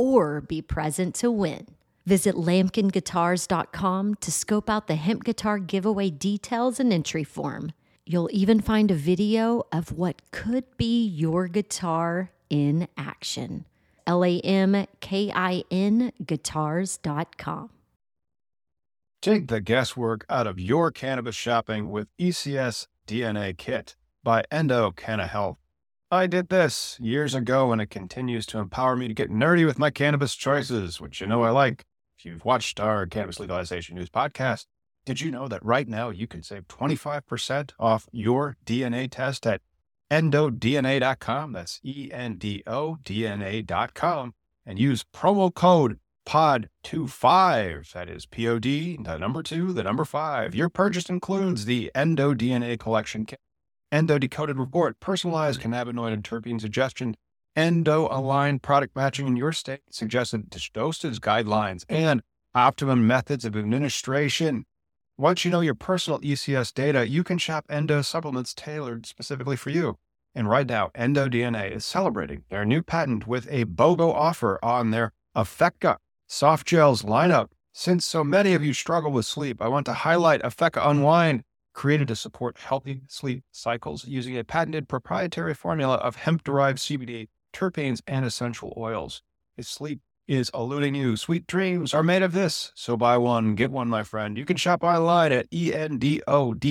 or be present to win. Visit lamkinguitars.com to scope out the hemp guitar giveaway details and entry form. You'll even find a video of what could be your guitar in action. L A M K I N guitars.com. Take the guesswork out of your cannabis shopping with ECS DNA Kit by Endo Canna Health. I did this years ago and it continues to empower me to get nerdy with my cannabis choices, which you know I like. If you've watched our cannabis legalization news podcast, did you know that right now you can save 25% off your DNA test at endodna.com? That's E N D O DNA.com and use promo code POD25. That is P O D, the number two, the number five. Your purchase includes the Endo DNA collection kit, Endo decoded report, personalized cannabinoid and terpene suggestion, endo aligned product matching in your state, suggested dosage guidelines, and optimum methods of administration. Once you know your personal ECS data, you can shop endo supplements tailored specifically for you. And right now, Endo DNA is celebrating their new patent with a BOGO offer on their Affecca soft gels lineup. Since so many of you struggle with sleep, I want to highlight Affecca Unwind, created to support healthy sleep cycles using a patented proprietary formula of hemp derived CBD, terpenes, and essential oils. If sleep is eluding you, sweet dreams are made of this. So buy one, get one, my friend. You can shop online at endodna.com.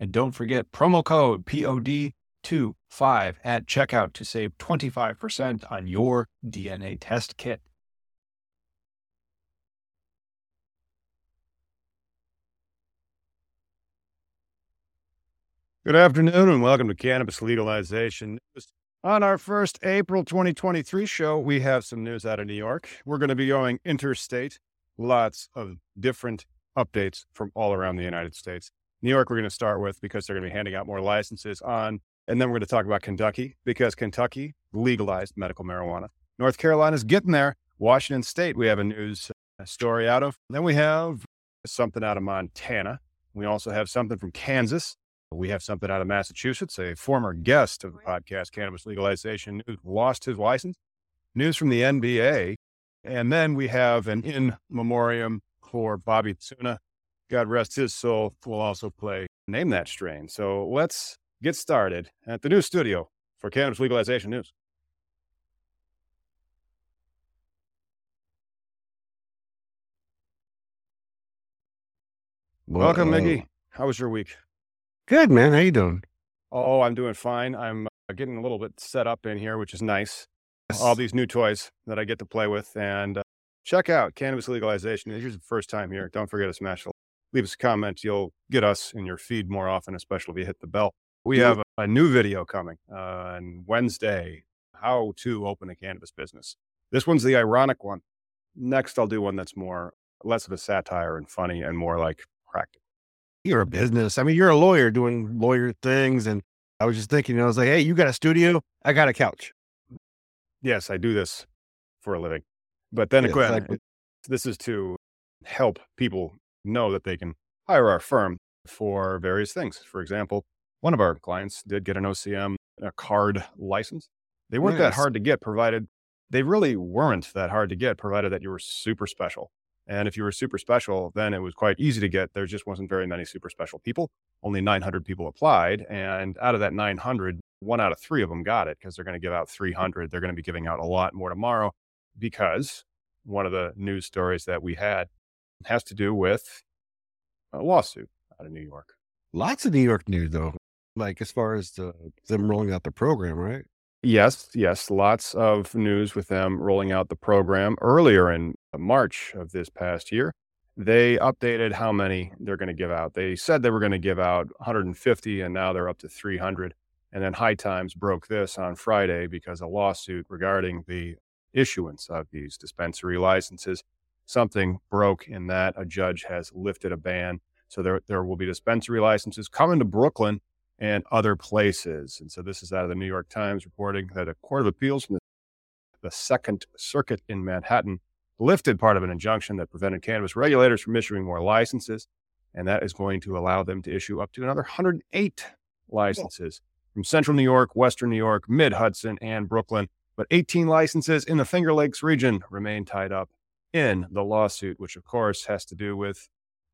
And don't forget promo code POD25 at checkout to save 25% on your DNA test kit. Good afternoon and welcome to Cannabis Legalization News. On our first April 2023 show, we have some news out of New York. We're going to be going interstate, lots of different updates from all around the United States. New York, we're going to start with because they're going to be handing out more licenses on. And then we're going to talk about Kentucky because Kentucky legalized medical marijuana. North Carolina's getting there. Washington State, we have a news uh, story out of. Then we have something out of Montana. We also have something from Kansas. We have something out of Massachusetts. A former guest of the podcast, Cannabis Legalization, who lost his license. News from the NBA. And then we have an in memoriam for Bobby Tsuna. God rest his soul. We'll also play Name That Strain. So let's get started at the new studio for Cannabis Legalization News. Welcome, Miggy. Uh, How was your week? Good, man. How you doing? Oh, I'm doing fine. I'm uh, getting a little bit set up in here, which is nice. All these new toys that I get to play with. And uh, check out Cannabis Legalization. If you're the first time here, don't forget to smash the leave us a comment. You'll get us in your feed more often, especially if you hit the bell. We have a, a new video coming uh, on Wednesday how to open a cannabis business. This one's the ironic one. Next, I'll do one that's more less of a satire and funny and more like practical you're a business. I mean, you're a lawyer doing lawyer things. And I was just thinking, you know, I was like, hey, you got a studio? I got a couch. Yes, I do this for a living. But then again, exactly. this is to help people know that they can hire our firm for various things. For example, one of our clients did get an OCM, a CAURD license. They weren't that hard to get, provided they really weren't that hard to get, provided that you were super special. And if you were super special, then it was quite easy to get. There just wasn't very many super special people. Only 900 people applied. And out of that 900, one out of three of them got it because they're going to give out 300. They're going to be giving out a lot more tomorrow because one of the news stories that we had has to do with a lawsuit out of New York. Lots of New York news, though, like as far as the, them rolling out the program, right? Yes, yes, lots of news with them rolling out the program earlier in uh, March of this past year. They updated how many they're going to give out. They said they were going to give out 150, and now they're up to 300. And then High Times broke this on Friday because a lawsuit regarding the issuance of these dispensary licenses, something broke in that a judge has lifted a ban. So there, there will be dispensary licenses coming to Brooklyn and other places. And so this is out of the New York Times reporting that a court of appeals from the, Second Circuit in Manhattan lifted part of an injunction that prevented cannabis regulators from issuing more licenses. And that is going to allow them to issue up to another 108 licenses from central New York, western New York, mid Hudson, and Brooklyn. But 18 licenses in the Finger Lakes region remain tied up in the lawsuit, which of course has to do with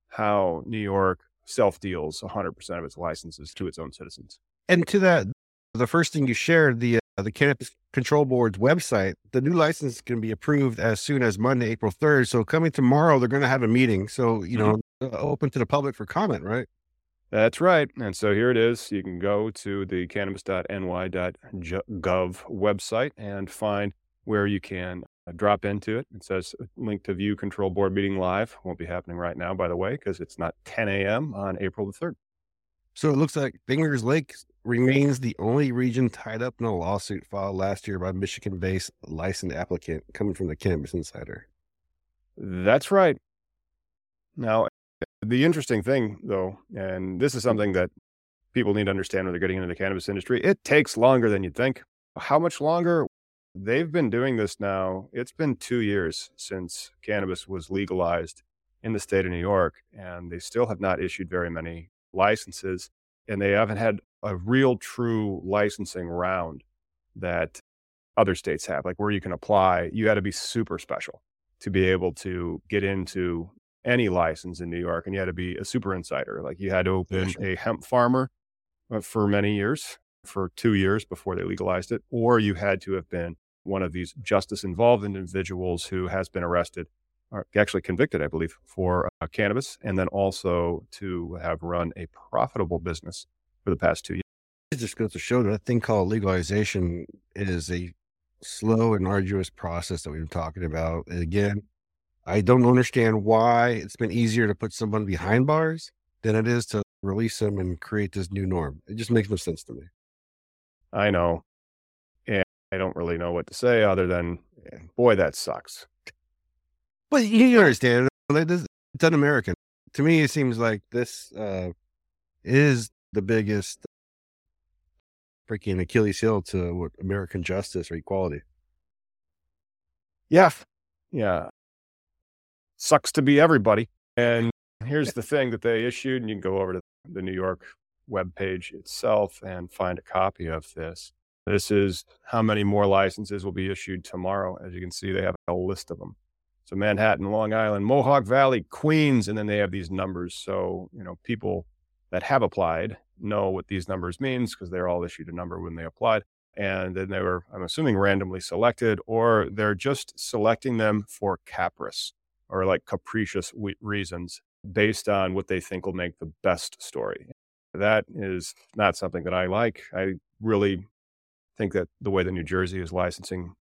how New York self deals 100% of its licenses to its own citizens. And to that, the first thing you shared, the uh, the Cannabis Control Board's website, the new license can be approved as soon as Monday, April 3rd. So coming tomorrow, they're going to have a meeting. So, you know, mm-hmm. open to the public for comment, right? That's right. And so here it is. You can go to the cannabis.ny.gov website and find where you can drop into it. It says uh, link to view control board meeting live. Won't be happening right now, by the way, because it's not 10 a.m. on April the 3rd. So it looks like Fingers Lake remains the only region tied up in a lawsuit filed last year by Michigan based licensed applicant coming from the Cannabis Insider. That's right. Now, the interesting thing, though, and this is something that people need to understand when they're getting into the cannabis industry, it takes longer than you'd think. How much longer? They've been doing this now. It's been two years since cannabis was legalized in the state of New York, and they still have not issued very many licenses. And they haven't had a real, true licensing round that other states have, like where you can apply. You had to be super special to be able to get into any license in New York, and you had to be a super insider. Like you had to open a hemp farmer uh, for many years, for two years before they legalized it, or you had to have been one of these justice involved individuals who has been arrested or actually convicted, I believe, for uh, cannabis, and then also to have run a profitable business for the past two years. It just goes to show that a thing called legalization is a slow and arduous process that we've been talking about. And again, I don't understand why it's been easier to put someone behind bars than it is to release them and create this new norm. It just makes no sense to me. I know. I don't really know what to say other than, boy, that sucks. But you understand, it's un-American. To me, it seems like this uh, is the biggest freaking Achilles heel to what American justice or equality. Yeah, yeah. Sucks to be everybody. And here's the thing that they issued, and you can go over to the New York web page itself and find a copy of this. This is how many more licenses will be issued tomorrow. As you can see, they have a list of them. So Manhattan, Long Island, Mohawk Valley, Queens, and then they have these numbers. So, you know, people that have applied know what these numbers means because they're all issued a number when they applied. And then they were, I'm assuming, randomly selected, or they're just selecting them for caprice or like capricious reasons based on what they think will make the best story. That is not something that I like. I really think that the way that New Jersey is licensing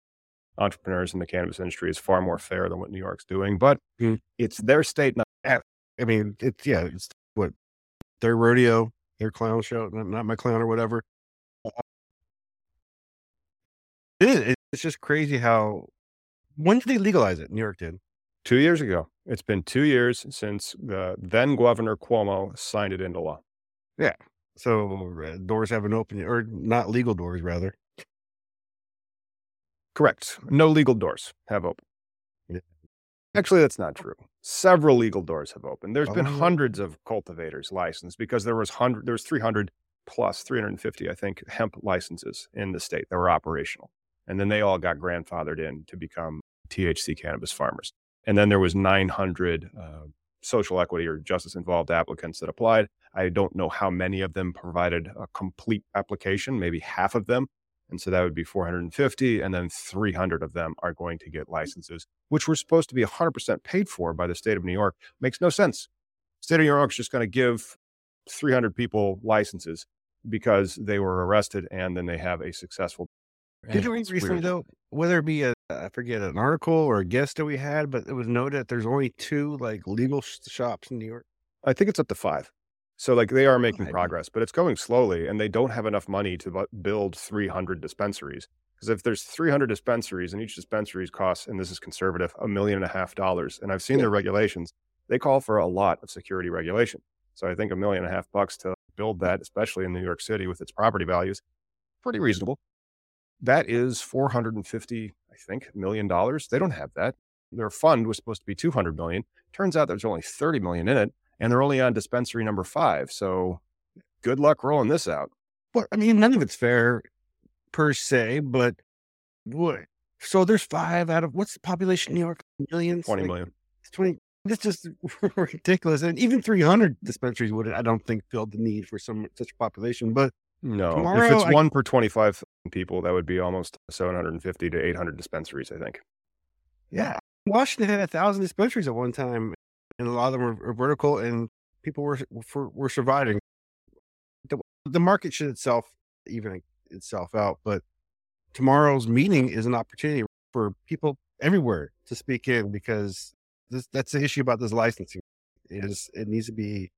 entrepreneurs in the cannabis industry is far more fair than what New York's doing. But mm. it's their state. Not- I mean, it's yeah, it's what their rodeo, their clown show, not, not my clown or whatever. It is. It's just crazy how. When did they legalize it? New York did. Two years ago. It's been two years since the then Governor Cuomo signed it into law. Yeah. So uh, doors haven't opened, or not legal doors, rather. Correct. No legal doors have opened. Actually, that's not true. Several legal doors have opened. There's oh. been hundreds of cultivators licensed because there was hundred, there was 300 plus 350, I think, hemp licenses in the state that were operational, and then they all got grandfathered in to become THC cannabis farmers. And then there was 900 uh, social equity or justice involved applicants that applied. I don't know how many of them provided a complete application, maybe half of them and so that would be 450. And then 300 of them are going to get licenses, which were supposed to be 100% paid for by the state of New York. Makes no sense. State of New York's just going to give 300 people licenses because they were arrested and then they have a successful. Did you read recently though, whether it be a I forget an article or a guest that we had, but it was noted that there's only two like legal sh- shops in New York. I think it's up to five. So like they are making Five. progress, but it's going slowly, and they don't have enough money to bu- build 300 dispensaries. Because if there's 300 dispensaries and each dispensary costs, and this is conservative, a million and a half dollars, and I've seen Yeah. their regulations, they call for a lot of security regulation. So I think a million and a half bucks to build that, especially in New York City with its property values, pretty reasonable. That is 450, I think, million dollars. They don't have that. Their fund was supposed to be 200 million. Turns out there's only 30 million in it, and they're only on dispensary number five. So good luck rolling this out. Well, I mean, none of it's fair per se, but what? So there's five out of what's the population in New York? Millions? 20 Like, million. It's 20. It's just ridiculous. And even 300 dispensaries would, I don't think, filled the need for some such a population. But No, if it's I- one per 25 people, that would be almost 750 to 800 dispensaries, I think. yeah, Washington had a thousand dispensaries at one time, and a lot of them were, vertical, and people were were, were surviving. The, the market should itself even itself out, but tomorrow's meeting is an opportunity for people everywhere to speak in because this, that's the issue about this licensing is it needs to be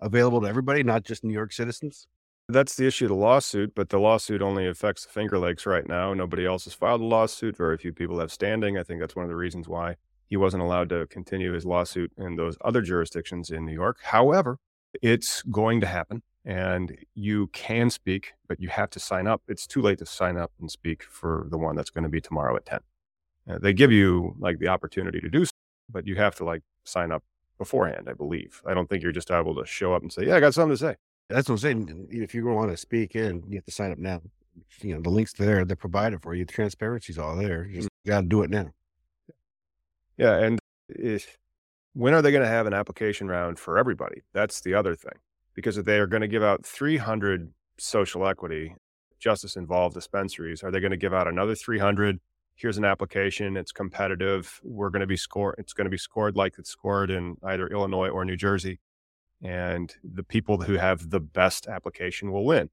available to everybody, not just New York citizens. That's the issue of the lawsuit, but the lawsuit only affects the Finger Lakes right now. Nobody else has filed a lawsuit. Very few people have standing. I think that's one of the reasons why he wasn't allowed to continue his lawsuit in those other jurisdictions in New York. However, it's going to happen and you can speak, but you have to sign up. It's too late to sign up and speak for the one that's going to be tomorrow at 10. Uh, they give you like the opportunity to do so, but you have to like sign up beforehand, I believe. I don't think you're just able to show up and say, Yeah, I got something to say. That's what I'm saying. If you want to speak in, you have to sign up now. You know, the links there, they're provided for you. The transparency's all there. You just got to do it now. Yeah, and if, when are they going to have an application round for everybody? That's the other thing, because if they are going to give out 300 social equity, justice involved dispensaries, are they going to give out another 300? Here's an application. It's competitive. We're going to be score. It's going to be scored like it's scored in either Illinois or New Jersey, and the people who have the best application will win.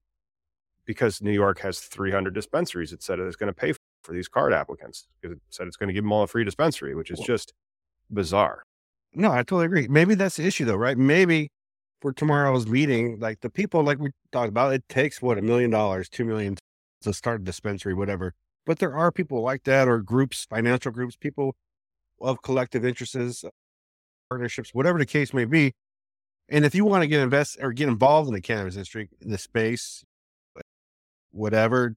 Because New York has 300 dispensaries, it said it's going to pay for these CAURD applicants because it said it's going to give them all a free dispensary, which is just bizarre. No, I totally agree. Maybe that's the issue, though, right? Maybe for tomorrow's meeting, like the people, like we talked about, it takes what a million dollars, two million to start a dispensary, whatever. But there are people like that, or groups, financial groups, people of collective interests, partnerships, whatever the case may be. And if you want to get invest or get involved in the cannabis industry, in the space, whatever,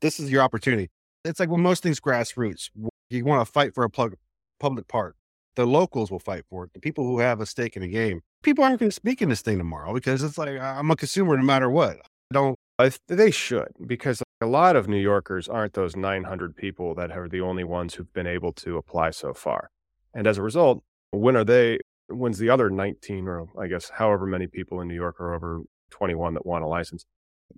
this is your opportunity. It's like when most things grassroots. You want to fight for a plug, public park the locals will fight for it. The people who have a stake in the game. People aren't going to speak in this thing tomorrow because it's like I'm a consumer no matter what. I don't. I th- they should because a lot of New Yorkers aren't those 900 people that are the only ones who've been able to apply so far. And as a result, when are they? When's the other 19 or I guess however many people in New York are over 21 that want a license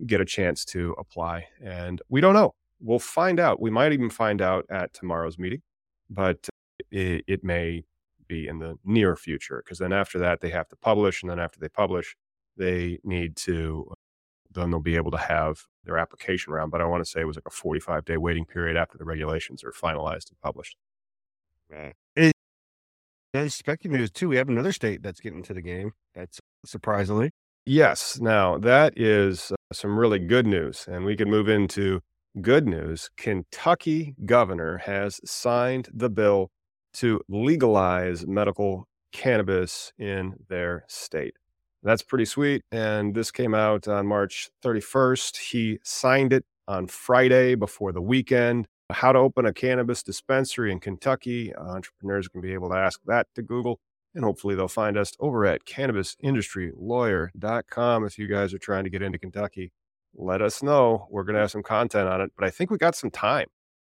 get a chance to apply? And we don't know. We'll find out. We might even find out at tomorrow's meeting, but it, it may be in the near future because then after that they have to publish, and then after they publish, they need to then they'll be able to have their application round. But I want to say it was like a 45 day waiting period after the regulations are finalized and published. It, and speaking news too, we have another state that's getting into the game. That's surprisingly. Yes. Now that is uh, some really good news, and we can move into good news. Kentucky governor has signed the bill to legalize medical cannabis in their state. That's pretty sweet. And this came out on March 31st. He signed it on Friday before the weekend. How to open a cannabis dispensary in Kentucky. Entrepreneurs can be able to ask that to Google. And hopefully they'll find us over at cannabisindustrylawyer.com. If you guys are trying to get into Kentucky, let us know. We're going to have some content on it, but I think we got some time.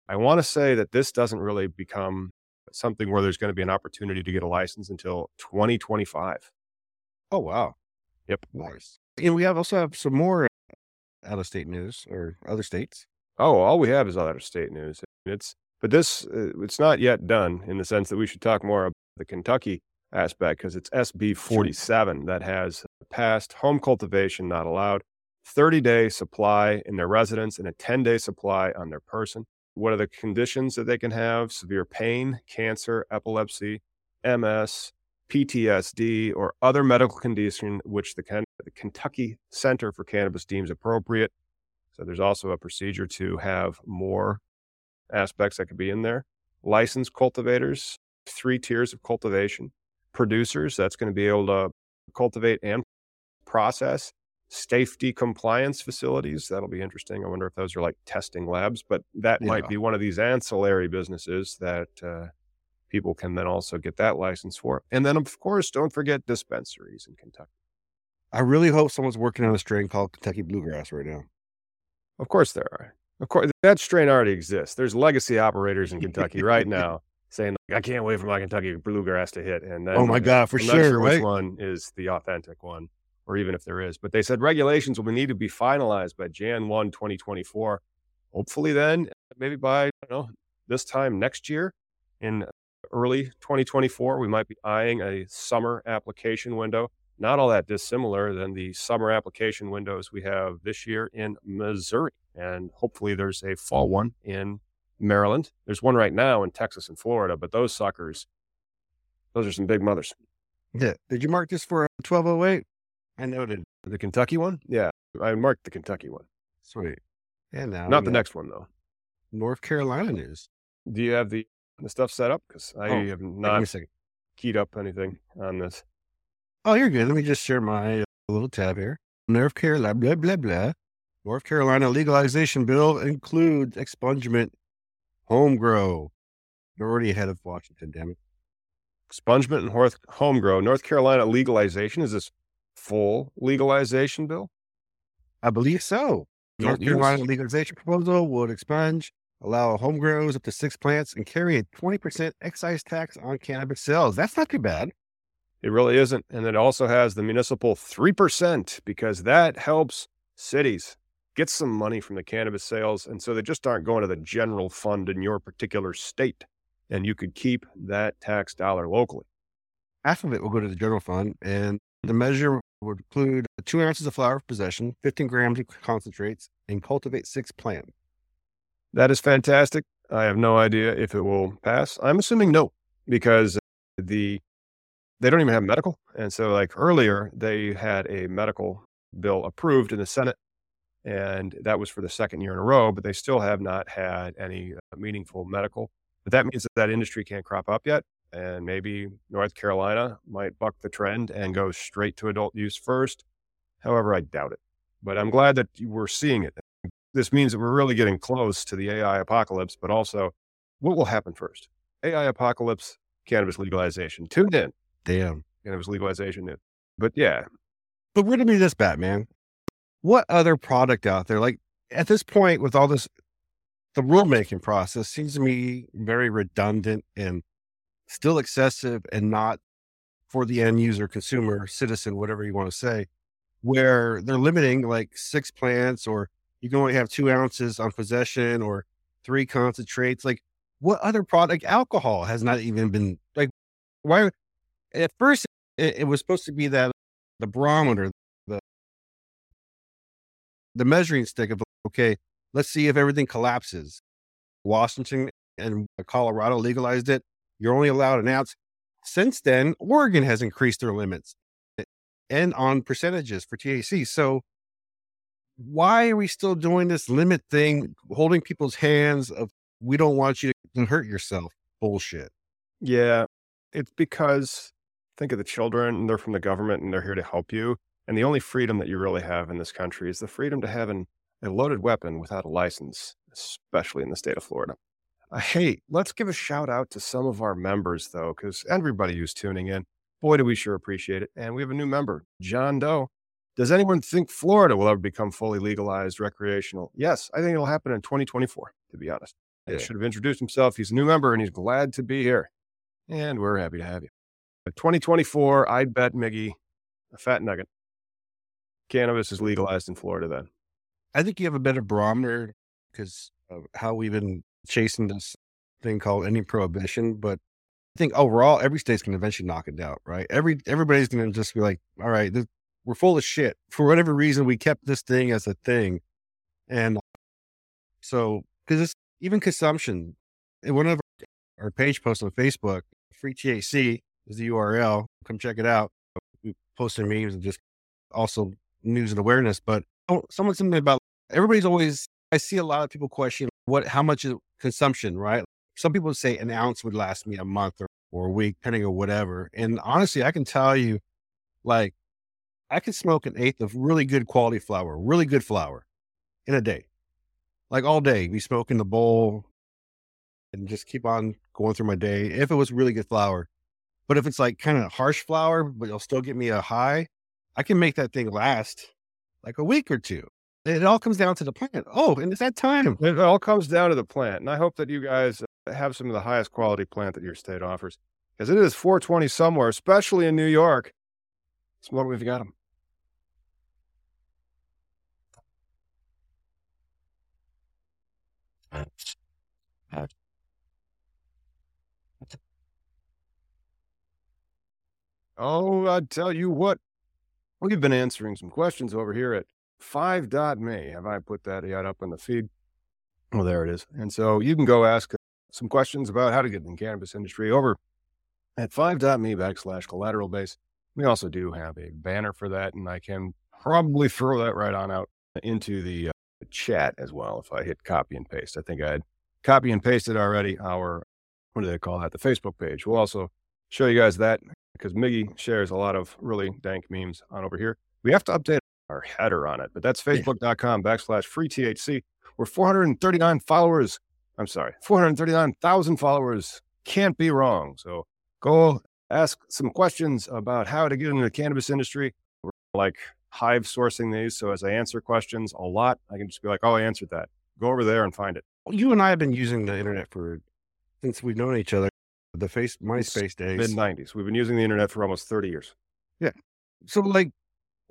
I want to say that this doesn't really become something where there's going to be an opportunity to get a license until 2025. Oh wow. Yep. Nice. And we have also have some more out of state news or other states. Oh, all we have is out of state news. It's but this uh, it's not yet done in the sense that we should talk more about the Kentucky aspect because it's SB 47 that has passed home cultivation not allowed, 30 day supply in their residence, and a 10 day supply on their person. What are the conditions that they can have? Severe pain, cancer, epilepsy, MS, PTSD, or other medical condition which the, the Kentucky Center for Cannabis deems appropriate. So there's also a procedure to have more aspects that could be in there. Licensed cultivators, three tiers of cultivation. Producers, that's going to be able to cultivate and process. Safety compliance facilities, that'll be interesting. I wonder if those are like testing labs, but that yeah. might be one of these ancillary businesses that uh, people can then also get that license for. And then, of course, don't forget dispensaries in Kentucky. I really hope someone's working on a strain called Kentucky Bluegrass right now. Of course, there are. Of course, that strain already exists. There's legacy operators in Kentucky right now saying, "I can't wait for my Kentucky bluegrass to hit." And then, oh my god, for sure, sure right? which one is the authentic one, or even if there is. But they said regulations will need to be finalized by Jan 1, 2024. Hopefully, then maybe by know this time next year, in early 2024, we might be eyeing a summer application window. Not all that dissimilar than the summer application windows we have this year in Missouri and hopefully there's a fall one in Maryland. There's one right now in Texas and Florida, but those suckers, those are some big mothers. Yeah. Did you mark this for uh, 1208? I noted the Kentucky one. Yeah, I marked the Kentucky one. Sweet. And now not the next one though. North Carolina news. Do you have the the stuff set up? Because I oh, have not keyed up anything on this. Oh, you're good. Let me just share my uh, little tab here. North Carolina, blah blah blah. North Carolina legalization bill includes expungement, home grow. You're already ahead of Washington, damn it. Expungement and home grow. North Carolina legalization. Is this full legalization bill? I believe so. North. Carolina legalization proposal would expunge, allow home grows up to six plants, and carry a 20% excise tax on cannabis sales. That's not too bad. It really isn't. And it also has the municipal 3% because that helps cities get some money from the cannabis sales. And so they just aren't going to the general fund in your particular state. And you could keep that tax dollar locally. Half of it will go to the general fund. And the measure would include two ounces of flower possession, 15 grams of concentrates, and cultivate six plants. That is fantastic. I have no idea if it will pass. I'm assuming no, because the they don't even have medical. And so like earlier, they had a medical bill approved in the Senate and that was for the second year in a row, but they still have not had any uh, meaningful medical. But that means that that industry can't crop up yet. And maybe North Carolina might buck the trend and go straight to adult use first. However, I doubt it. But I'm glad that we're seeing it. This means that we're really getting close to the AI apocalypse, but also what will happen first? AI apocalypse, cannabis legalization. Tuned in. Damn. Cannabis legalization. But yeah. But riddle me this, Batman what other product out there, like at this point with all this, the rulemaking process seems to me very redundant and still excessive and not for the end user, consumer, citizen, whatever you want to say, where they're limiting like six plants or you can only have two ounces on possession or three concentrates. Like, what other product? Alcohol has not even been like, why? At first, it, it was supposed to be that the barometer, the measuring stick of okay, let's see if everything collapses. Washington and Colorado legalized it. You're only allowed an ounce. Since then, Oregon has increased their limits eh, and on percentages for THC. So why are we still doing this limit thing, holding people's hands of we don't want you to hurt yourself bullshit? Yeah, it's because think of the children, they're from the government and they're here to help you. And the only freedom that you really have in this country is the freedom to have an, a loaded weapon without a license, especially in the state of Florida. Uh, hey, let's give a shout out to some of our members, though, because everybody who's tuning in, boy, do we sure appreciate it. And we have a new member, John Doe. Does anyone think Florida will ever become fully legalized recreational? Yes, I think it'll happen in 2024, to be honest. Yeah. He should have introduced himself. He's a new member and he's glad to be here. And we're happy to have you. 2024, I bet Miggy a fat nugget cannabis is legalized in Florida then? I think you have a better barometer because of how we've been chasing this thing called any prohibition. But I think overall, every state's to eventually knock it down, right? Every everybody's going to just be like, all right, this, we're full of shit. For whatever reason, we kept this thing as a thing, and so because it's even consumption. In one of our, our page posts on Facebook, free THC is the URL. Come check it out. We posted memes and just also news and awareness. But oh, someone something about everybody's always. I see a lot of people question what how much is consumption, right? Some people say an ounce would last me a month or, or a week, depending on whatever. And honestly, I can tell you, like, I can smoke an eighth of really good quality flower, really good flower in a day. Like all day, be smoking the bowl and just keep on going through my day if it was really good flower. But if it's like kind of harsh flower, but it'll still get me a high, I can make that thing last like a week or two. It all comes down to the plant. Oh, and it's that time. It all comes down to the plant. And I hope that you guys uh, have some of the highest quality plant that your state offers because it is 420 somewhere, especially in New York. Smoke we've got them. Oh, I tell you what, we've been answering some questions over here at 5.me. Have I put that yet up in the feed? Well, there it is. And so you can go ask some questions about how to get in the cannabis industry over at 5.me backslash collateral base. We also do have a banner for that, and I can probably throw that right on out into the uh, chat as well if I hit copy and paste. I think I had copy and pasted already our, what do they call that? The Facebook page. We'll also show you guys that because Miggy shares a lot of really dank memes on over here. We have to update our header on it, but that's facebook.com backslash free THC. We're 439 followers. I'm sorry, 439,000 followers. Can't be wrong. So go ask some questions about how to get into the cannabis industry. We're like hive sourcing these. So as I answer questions a lot, I can just be like, oh, I answered that. Go over there and find it. You and I have been using the internet for since we've known each other. The face MySpace days. Mid 90s. We've been using the internet for almost 30 years. Yeah. So like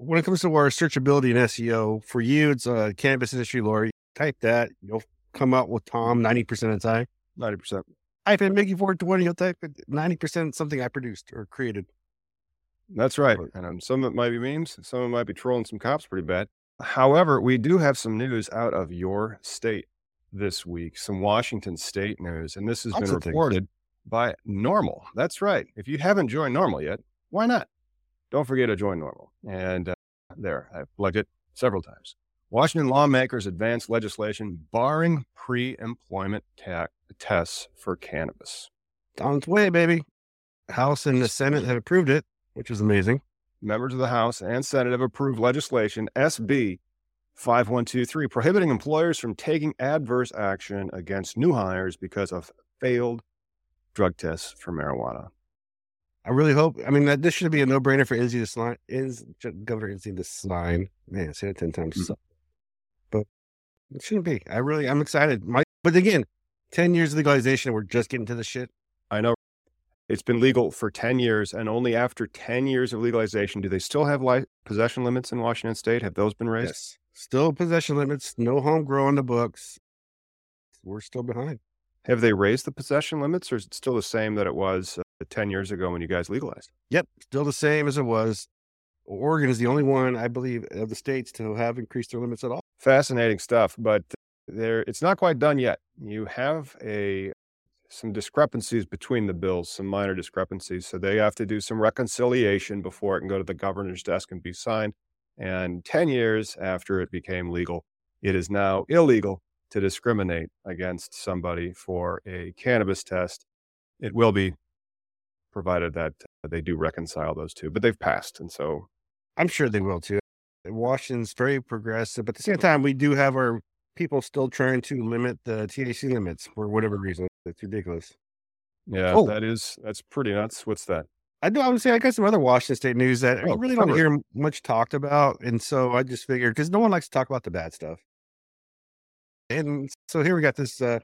when it comes to our searchability and SEO, for you, it's a cannabis industry lawyer. Type that, you'll come up with Tom 90% of the time. 90%. Type in Miggy 420, you'll type 90% something I produced or created. That's right. And um, some of it might be memes, some of it might be trolling some cops pretty bad. However, we do have some news out of your state this week, some Washington state news, and this has Lots been of things. reported by NORML. That's right. If you haven't joined NORML yet, why not? Don't forget to join NORML. And uh, there, I've plugged it several times. Washington lawmakers advanced legislation barring pre employment ta- tests for cannabis. On its way, baby. House and the Senate have approved it, which is amazing. Members of the House and Senate have approved legislation SB 5123 prohibiting employers from taking adverse action against new hires because of failed drug tests for marijuana. I really hope. I mean, that this should be a no-brainer for Inslee to sign. Is Governor Inslee to sign? Man, say it ten times. Mhm. But it shouldn't be. I really, I'm excited. My, but again, ten years of legalization, we're just getting to the shit. I know it's been legal for 10 years, and only after 10 years of legalization do they still have li- possession limits in Washington state. Have those been raised? Yes, still possession limits. No home grow on the books. We're still behind. Have they raised the possession limits, or is it still the same that it was 10 years ago when you guys legalized? Yep, still the same as it was. Oregon is the only one, I believe, of the states to have increased their limits at all. Fascinating stuff, but there it's not quite done yet. You have a some discrepancies between the bills, some minor discrepancies. So they have to do some reconciliation before it can go to the governor's desk and be signed. And 10 years after it became legal, it is now illegal to discriminate against somebody for a cannabis test. It will be provided that uh, they do reconcile those two, but they've passed. And so I'm sure they will too. Washington's very progressive, but at the same time, we do have our people still trying to limit the THC limits for whatever reason. It's ridiculous. yeah, Oh. that is that's pretty nuts. What's that? I do. I would say I got some other Washington State news that I Oh, really don't hear much talked about, and so I just figured because no one likes to talk about the bad stuff. And so here we got this uh,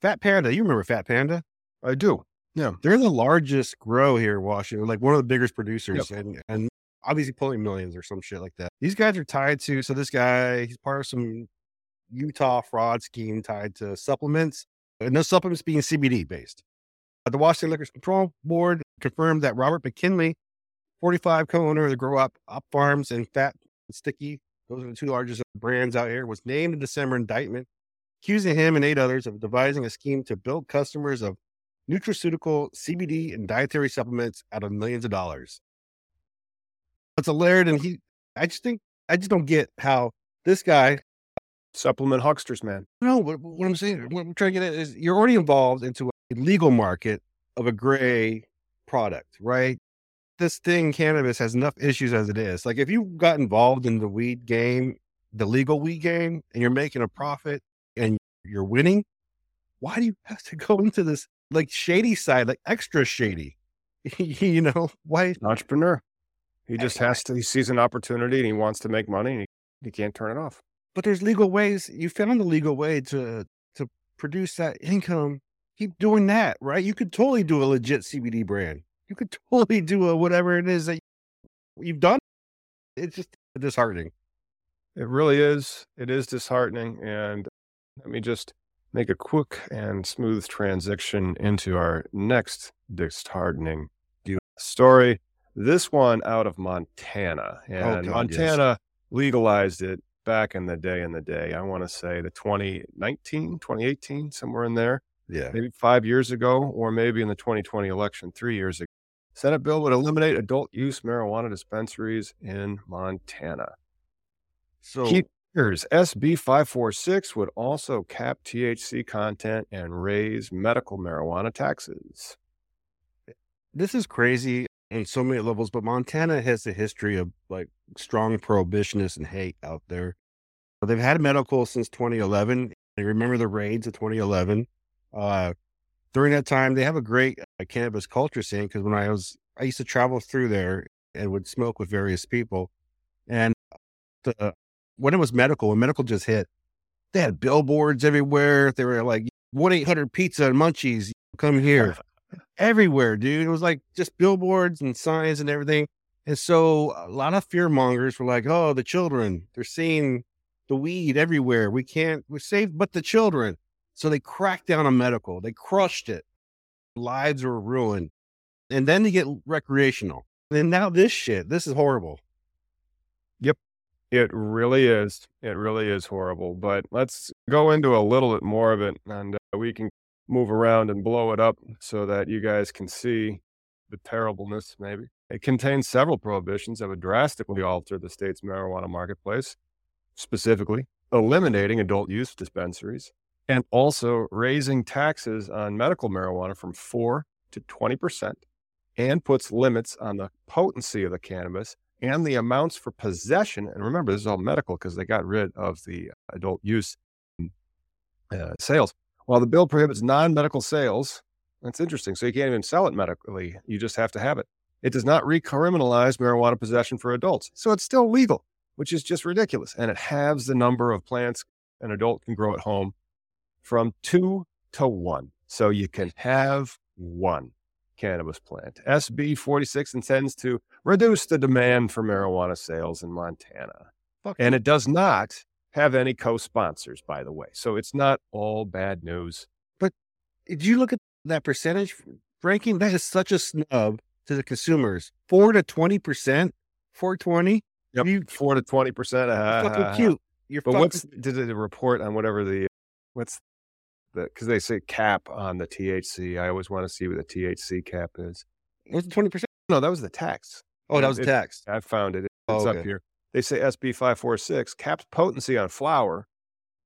Fat Panda. You remember Fat Panda? I do. Yeah. They're the largest grow here in Washington, like one of the biggest producers, and and obviously pulling millions or some shit like that. These guys are tied to. So this guy, he's part of some Utah fraud scheme tied to supplements, and those supplements being CBD based. The Washington Liquor Control Board confirmed that Robert McKinley, 45 co-owner of the Grow Up Up Farms and Fat and Sticky, those are the two largest brands out here, was named in December indictment, accusing him and eight others of devising a scheme to build customers of nutraceutical CBD and dietary supplements out of millions of dollars. It's a laird, and he, I just think, I just don't get how this guy Supplement hucksters, man. no, what, what I'm saying, what I'm trying to get at is you're already involved into a legal market of a gray product, right? This thing, cannabis, has enough issues as it is. Like if you got involved in the weed game, the legal weed game, and you're making a profit and you're winning, why do you have to go into this like shady side, like extra shady? you know, why? Entrepreneur. He just has to, he sees an opportunity and he wants to make money and he, he can't turn it off. But there's legal ways. You found the legal way to to produce that income. Keep doing that, right? You could totally do a legit CBD brand. You could totally do a whatever it is that you've done. It's just disheartening. It really is. It is disheartening. And let me just make a quick and smooth transition into our next disheartening story. This one out of Montana. Oh, and God, yes. Montana legalized it back in the day in the day. I want to say the 2019, 2018, somewhere in there, Yeah. maybe five years ago, or maybe in the 2020 election, three years ago. Senate bill would eliminate adult use marijuana dispensaries in Montana. So Key figures SB 546 would also cap THC content and raise medical marijuana taxes. this is crazy on so many levels, but Montana has a history of like strong prohibitionists and hate out there. They've had medical since 2011. I remember the raids of 2011. Uh, during that time, they have a great uh, cannabis culture scene because when I was, I used to travel through there and would smoke with various people. And the, when it was medical, when medical just hit, they had billboards everywhere. They were like 1 800 pizza and munchies, come here everywhere, dude. It was like just billboards and signs and everything. And so a lot of fear mongers were like, oh, the children, they're seeing the weed everywhere. We can't, we're safe, but the children. So they cracked down on medical. They crushed it. Lives were ruined. And then they get recreational. And now this shit, this is horrible. It really is. It really is horrible. But let's go into a little bit more of it and uh, we can move around and blow it up so that you guys can see the terribleness, maybe. It contains several prohibitions that would drastically alter the state's marijuana marketplace, specifically eliminating adult use dispensaries and also raising taxes on medical marijuana from 4 to 20% and puts limits on the potency of the cannabis and the amounts for possession. And remember, this is all medical because they got rid of the adult use uh, sales. While the bill prohibits non medical sales, that's interesting. So you can't even sell it medically, you just have to have it. It does not recriminalize marijuana possession for adults. So it's still legal, which is just ridiculous. And it halves the number of plants an adult can grow at home from two to one. So you can have one cannabis plant. SB 46 intends to reduce the demand for marijuana sales in Montana. Fuck And it does not have any co sponsors, by the way. So it's not all bad news. But did you look at that percentage ranking? That is such a snub to the consumers. Four to 20%, 420. Yep. You Four to 20%. Uh, fucking cute. You're But fucking, what's did the report on whatever the what's because they say cap on the THC. I always want to see what the THC cap is. what's the 20%? No, that was the tax. Oh, that was It- tax. I found it. It's Oh, up here. They say SB 546 caps potency on flower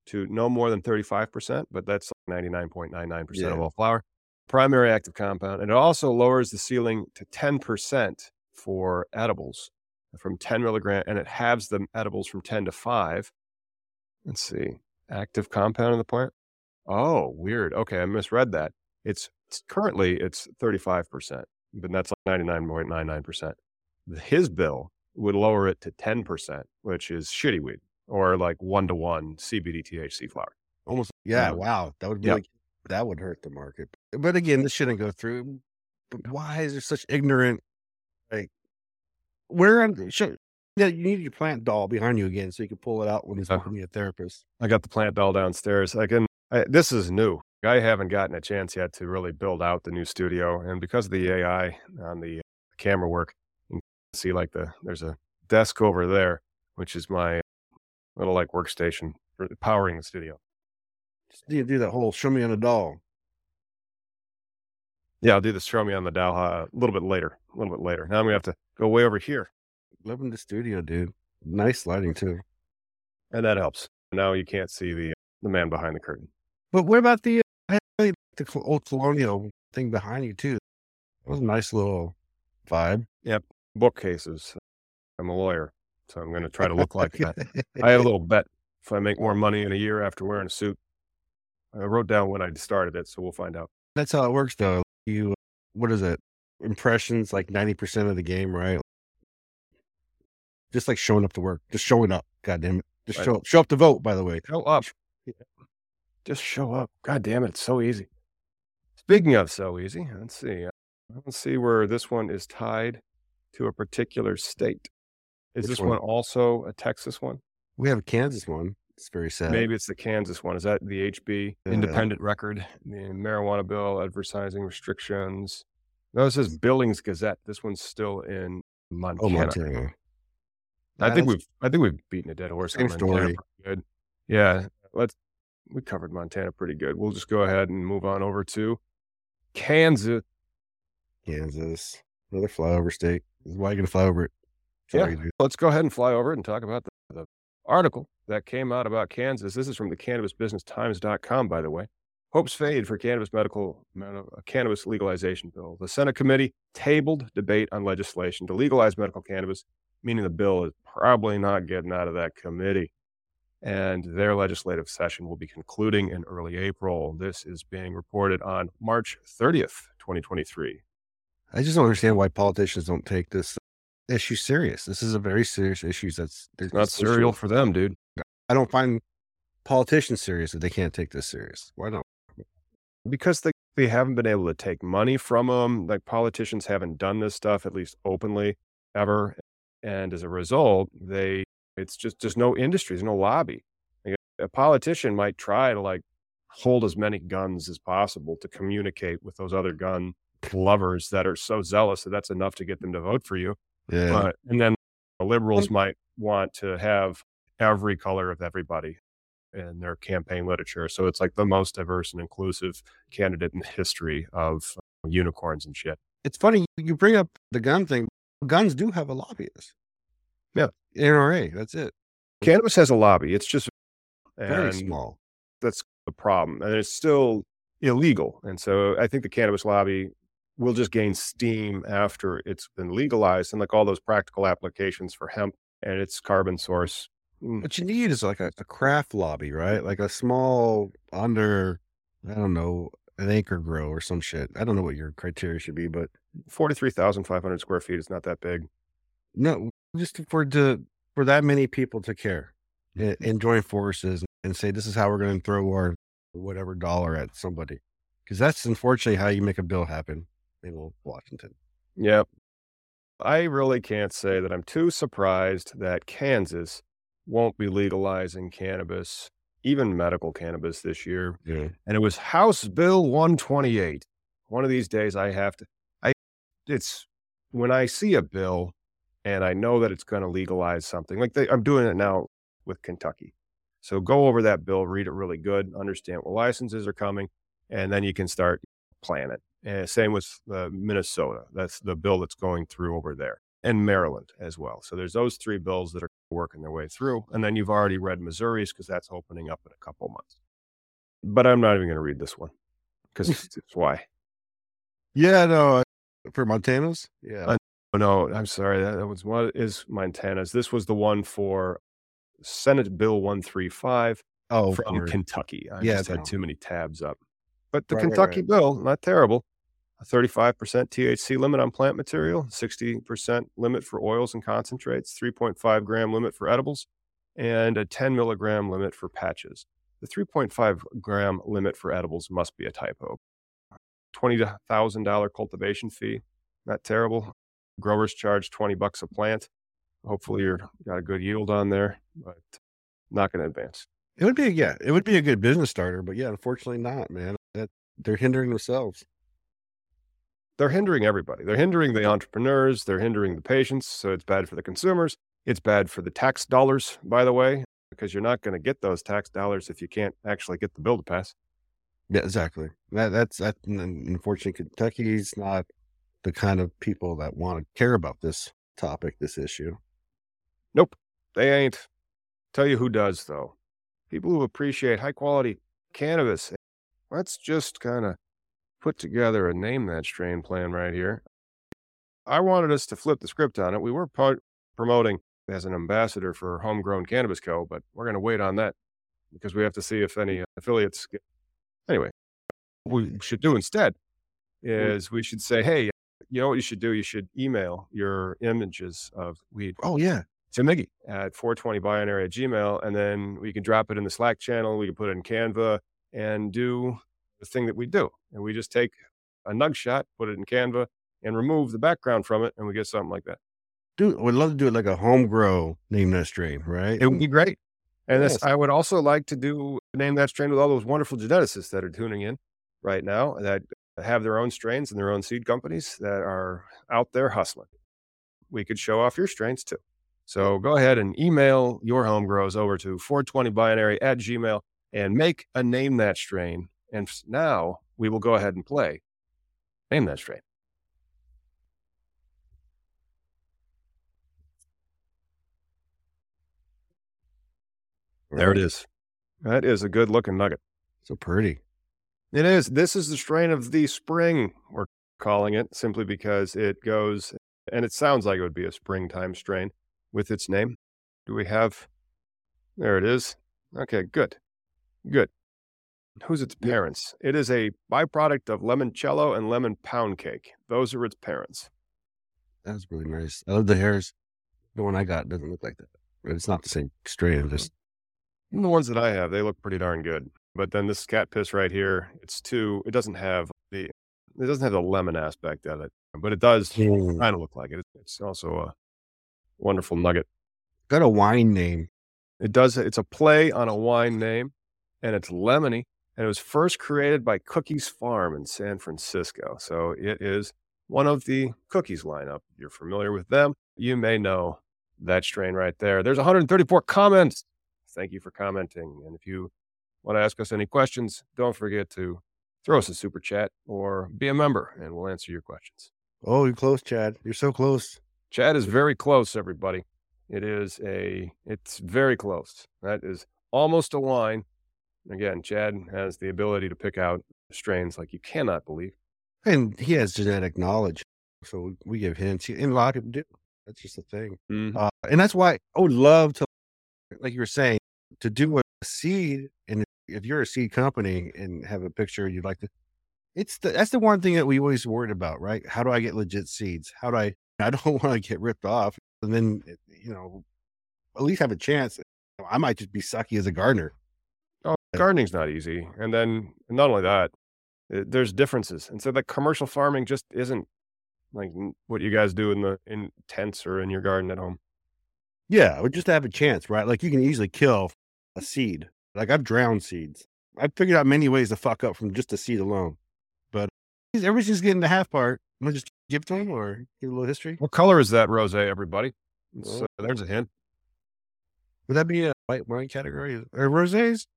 to no more than 35%, but that's 99.99% of all flower. Primary active compound. And it also lowers the ceiling to 10% for edibles from 10 milligram, and it halves the edibles from 10 to 5. Let's see. Active compound in the plant. Oh, weird. Okay, I misread that. It's, it's currently it's 35%, but that's like 99.99%. His bill would lower it to 10%, which is shitty weed or like one to one CBD THC flower. Almost. Yeah. Um, wow. That would yep. really, that would hurt the market. But again, this shouldn't go through. But why is there such ignorant, like, where on, show, yeah, you need your plant doll behind you again so you can pull it out when he's Uh, working with a therapist. I got the plant doll downstairs. I can, I, this is new. I haven't gotten a chance yet to really build out the new studio. And because of the AI on the camera work, you can see like the there's a desk over there, which is my little like workstation for powering the studio. Just need to do that whole show me on a doll. Yeah, I'll do this show me on the doll uh, a little bit later. A little bit later. Now I'm gonna have to go way over here, Loving the studio, dude. Nice lighting too. and that helps. Now you can't see the the man behind the curtain. But what about the uh, I really like the old colonial thing behind you too? It was a nice little vibe. Yep, bookcases. I'm a lawyer, so I'm gonna try to look like that. I have a little bet. If I make more money in a year after wearing a suit, I wrote down when I started it, so we'll find out. That's how it works, though. You, what is it? Impressions like ninety percent of the game, right? Just like showing up to work, just showing up. God damn it, just Right. show up. Show up to vote. By the way, Show up. Just show up. God damn it, it's so easy. Speaking of so easy, let's see. uh, Let's see where this one is tied to a particular state. Is Which this one? one also a Texas one? we have a Kansas one. It's very sad. Maybe it's the Kansas one. Is that the HB Yeah. independent record? The marijuana bill, advertising restrictions. No, this is Billings Gazette. This one's still in Montana. Oh, Montana. I think we've I think we've beaten a dead horse. Same story. Good. Yeah. Let's we covered Montana pretty good. We'll just go ahead and move on over to Kansas. Kansas. Another flyover state. Why you gonna fly over it. That's Yeah. Let's go ahead and fly over it and talk about the, the article that came out about Kansas. This is from the cannabisbusinesstimes.com, by the way. Hopes fade for cannabis medical uh, cannabis legalization bill. The Senate committee tabled debate on legislation to legalize medical cannabis, meaning the bill is probably not getting out of that committee. And their legislative session will be concluding in early April. This is being reported on March 30th, 2023. I just don't understand why politicians don't take this issue serious. This is a very serious issue. That's there's Not issue- for them, dude. I don't find politicians serious if they can't take this serious. Why not? because they, they haven't been able to take money from them. Like politicians haven't done this stuff at least openly ever, and as a result, they it's just there's no industry, there's no lobby. Like, a politician might try to like hold as many guns as possible to communicate with those other gun lovers that are so zealous that that's enough to get them to vote for you. Yeah. But, and then the liberals might want to have every color of everybody in their campaign literature. So it's like the most diverse and inclusive candidate in the history of uh, unicorns and shit. it's funny you bring up the gun thing. Guns do have a lobbyist. Yeah. NRA. That's it. Cannabis has a lobby. It's just Very small. that's the problem. And it's still illegal. And so I think the cannabis lobby will just gain steam after it's been legalized and like all those practical applications for hemp and its carbon source. mm, What you need is like a, a craft lobby, right? Like a small under, I don't know, an acre grow or some shit. I don't know what your criteria should be, but 43,500 square feet is not that big. no, just for to for that many people to care and, Mm-hmm. and join forces and say this is how we're going to throw our whatever dollar at somebody, because that's unfortunately how you make a bill happen in Washington. Yep. I really can't say that I'm too surprised that Kansas won't be legalizing cannabis, even medical cannabis this year. Yeah, And it was House Bill 128. One of these days I have to I it's when I see a bill and I know that it's going to legalize something. Like they, I'm doing it now with Kentucky. So go over that bill, read it really good, understand what licenses are coming, and then you can start planning it. And same with uh, Minnesota. That's the bill that's going through over there, and Maryland as well. So there's those three bills that are working their way through, and then you've already read Missouri's because that's opening up in a couple months. But I'm not even going to read this one because it's why. yeah, no, uh, for Montana's, yeah, Oh, no, I'm sorry. That, that was what is Montana's. This was the one for Senate Bill 135 oh, from for- Kentucky. I Yeah, just had too many tabs up. But the Right, right, Kentucky right. bill, not terrible. A 35% THC limit on plant material, 60% limit for oils and concentrates, 3.5 gram limit for edibles, and a 10 milligram limit for patches. The 3.5 gram limit for edibles must be a typo. $20,000 cultivation fee, not terrible. Growers charge 20 bucks a plant. Hopefully you're got a good yield on there, but not going to advance. It would be yeah, it would be a good business starter, but yeah, unfortunately not, man. That they're hindering themselves. They're hindering everybody. They're hindering the entrepreneurs. They're hindering the patients. So it's bad for the consumers. It's bad for the tax dollars, by the way, because you're not going to get those tax dollars if you can't actually get the bill to pass. Yeah, exactly. That that's that. Unfortunately, Kentucky's not the kind of people that want to care about this topic, this issue. Nope, they ain't. Tell you who does though. People who appreciate high quality cannabis. Eh, let's just kind of put together a name that strain plan right here. I wanted us to flip the script on it. We were part promoting as an ambassador for Homegrown Cannabis Co., but we're going to wait on that because we have to see if any uh, affiliates get. Anyway, what we should do instead is we should say, hey, you know what you should do? You should email your images of weed. Oh, yeah. To Miggy at 420binary at Gmail. And then we can drop it in the Slack channel. We can put it in Canva and do the thing that we do. And we just take a nug shot, put it in Canva, and remove the background from it. And we get something like that. Dude, would love to do it like a home grow name that strain, right? It would be great. And yes. this, I would also like to do name that strain with all those wonderful geneticists that are tuning in right now that have their own strains and their own seed companies that are out there hustling. We could show off your strains too. So go ahead and email your home grows over to 420binary at gmail and make a name that strain. And now we will go ahead and play name that strain. There it is. That is a good looking nugget. So pretty. It is. This is the strain of the spring, we're calling it, simply because it goes, and it sounds like it would be a springtime strain with its name. Do we have? There it is. Okay, good. Good. Who's its parents? It is a byproduct of limoncello and lemon pound cake. Those are its parents. That's really nice. I love the hairs. The one I got doesn't look like that. But it's not the same strain. Just the ones that I have, they look pretty darn good. But then this cat piss right here, it's too. It doesn't have the. It doesn't have the lemon aspect of it, but it does mm. kind of look like it. It's also a wonderful nugget. Got a wine name. It does. It's a play on a wine name, and it's lemony. And it was first created by Cookies Farm in San Francisco. So it is one of the Cookies lineup. You're familiar with them. You may know that strain right there. There's 134 comments. Thank you for commenting. And if you want to ask us any questions, don't forget to throw us a super chat or be a member and we'll answer your questions. Oh, you're close, Chad. You're so close. Chad is very close, everybody. It is a, it's very close. That is almost a line. Again, Chad has the ability to pick out strains like you cannot believe. And he has genetic knowledge. So we give hints. And a lot of people do. That's just the thing. Mm-hmm. Uh, and that's why I would love to, like you were saying, to do a seed. And if you're a seed company and have a picture you'd like to, it's the, that's the one thing that we always worried about, right? How do I get legit seeds? How do I I don't want to get ripped off. And then, eh, you know, at least have a chance. I might just be sucky as a gardener. Oh, gardening's not easy. And then not only that, it, eh, there's differences. And so the commercial farming just isn't like what you guys do in the in tents or in your garden at home. Yeah, or just to have a chance, right? Like you can easily kill a seed. Like I've drowned seeds. I've figured out many ways to fuck up from just a seed alone. But everybody's getting the half part. I'm gonna just give to him or give a little history? What color is that rose, everybody? So there's a hint. Would that be a white wine category or rosés?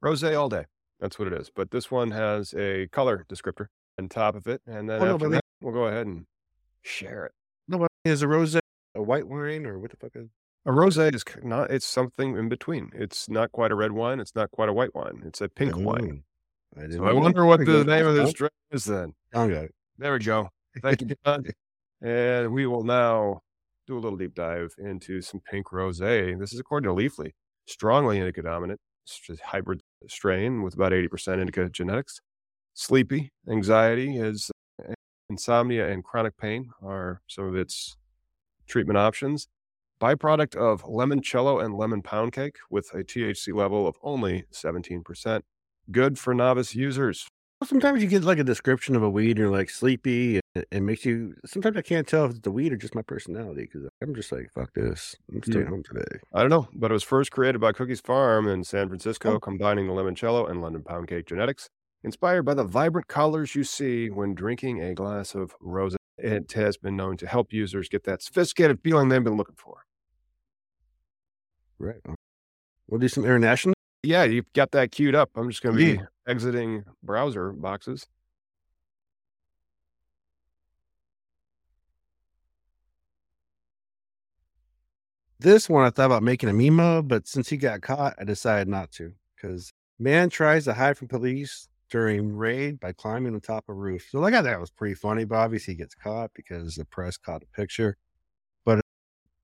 Rose all day. That's what it is. But this one has a color descriptor on top of it, and then oh, after no, that, we'll go ahead and share it. No, but is a rose a white wine or what the fuck is? A rosé is not. It's something in between. It's not quite a red wine. It's not quite a white wine. It's a pink wine. I, so I wonder what the name of this drink is then. It. There we go. Thank you, John. and we will now do a little deep dive into some pink rosé. This is according to Leafly, strongly indica dominant, hybrid strain with about 80% indica genetics. Sleepy, anxiety is insomnia and chronic pain are some of its treatment options. Byproduct of limoncello and lemon pound cake with a THC level of only 17%. Good for novice users. Sometimes you get like a description of a weed and you're like sleepy. and It makes you. Sometimes I can't tell if it's the weed or just my personality because I'm just like, fuck this. I'm staying home today. I don't know, but it was first created by Cookies Farm in San Francisco, oh. combining the limoncello and London pound cake genetics. inspired by the vibrant colors you see when drinking a glass of rose. It has been known to help users get that sophisticated feeling they've been looking for. Right. We'll do some international. Yeah, you've got that queued up. I'm just going to be Yeah. exiting browser boxes. This one I thought about making a meme of, but since he got caught, I decided not to. Because man tries to hide from police during raid by climbing on top of roof. So I thought that was pretty funny, but obviously he gets caught because the press caught the picture.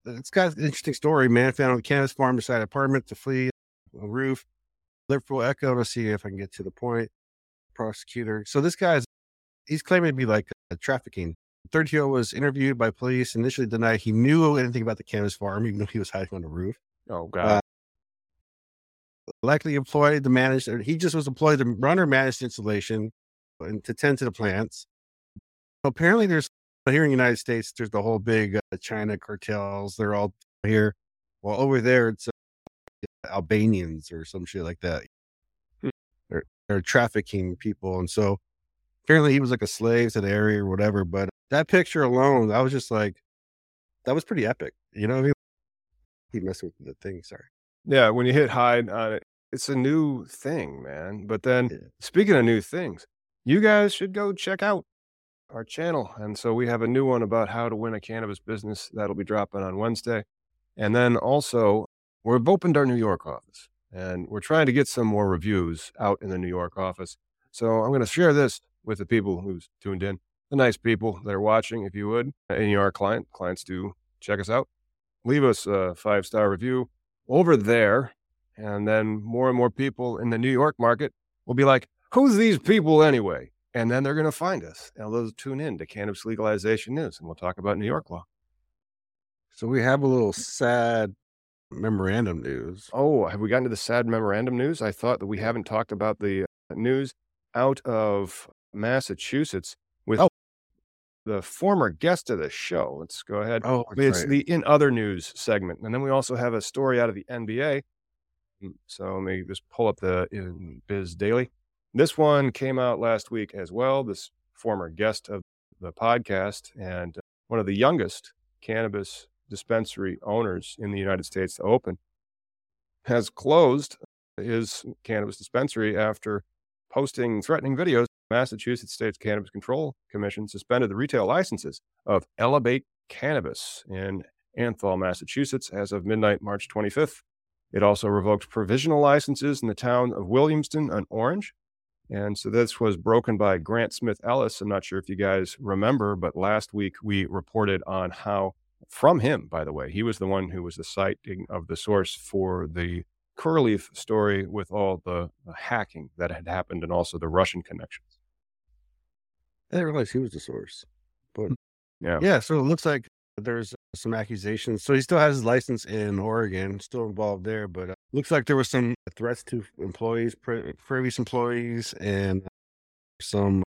Uh, it's got an interesting story. Man found on a cannabis farm beside apartment to flee a roof. Liverpool Echo to see if I can get to the point. Prosecutor. So this guy's he's claiming to be like a trafficking 30 year was interviewed by police, initially denied he knew anything about the cannabis farm, even though he was hiding on the roof. Oh, God. Likely employed to manage, he just was employed to run or manage the installation and to tend to the plants. Apparently, there's here in the United States, there's the whole big uh, China cartels. They're all here. Well, over there, it's uh, Albanians or some shit like that. Hmm. They're, they're trafficking people. And so apparently he was like a slave to the area or whatever. But that picture alone, I was just like, that was pretty epic. You know what I mean? He messed with the thing. Sorry. Yeah, when you hit hide on it, it's a new thing, man. But then, Yeah. speaking of new things, you guys should go check out our channel. And so we have a new one about how to win a cannabis business that'll be dropping on Wednesday. And then also, we've opened our New York office and we're trying to get some more reviews out in the New York office. So I'm going to share this with the people who's tuned in, the nice people that are watching, if you would, and you are a client. Clients do check us out. Leave us a five star review over there. And then more and more people in the New York market will be like, who's these people anyway? And then they're going to find us and they'll tune in to cannabis legalization news and we'll talk about New York law. So we have a little sad memorandum news. Oh, have we gotten to the sad memorandum news? I thought that we haven't talked about the uh, news out of Massachusetts with Oh. the former guest of the show. Let's go ahead. Oh, it's the in other news segment. And then we also have a story out of the NBA. Mm, So let me just pull up the in Biz Daily. This one came out last week as well. This former guest of the podcast and uh, one of the youngest cannabis dispensary owners in the United States to open has closed his cannabis dispensary after posting threatening videos. Massachusetts State's Cannabis Control Commission suspended the retail licenses of Elevate Cannabis in Athol, Massachusetts, as of midnight, March 25th. It also revoked provisional licenses in the town of Williamstown and Orange. And so this was broken by Grant Smith Ellis. I'm not sure if you guys remember, but last week we reported on how, from him, by the way, he was the one who was the sighting of the source for the Curaleaf story with all the hacking that had happened and also the Russian connections. I didn't realize he was the source. But Yeah. yeah, so it looks like there's some accusations. So he still has his license in Oregon, still involved there, but looks like there was some threats to employees, pre- previous employees, and some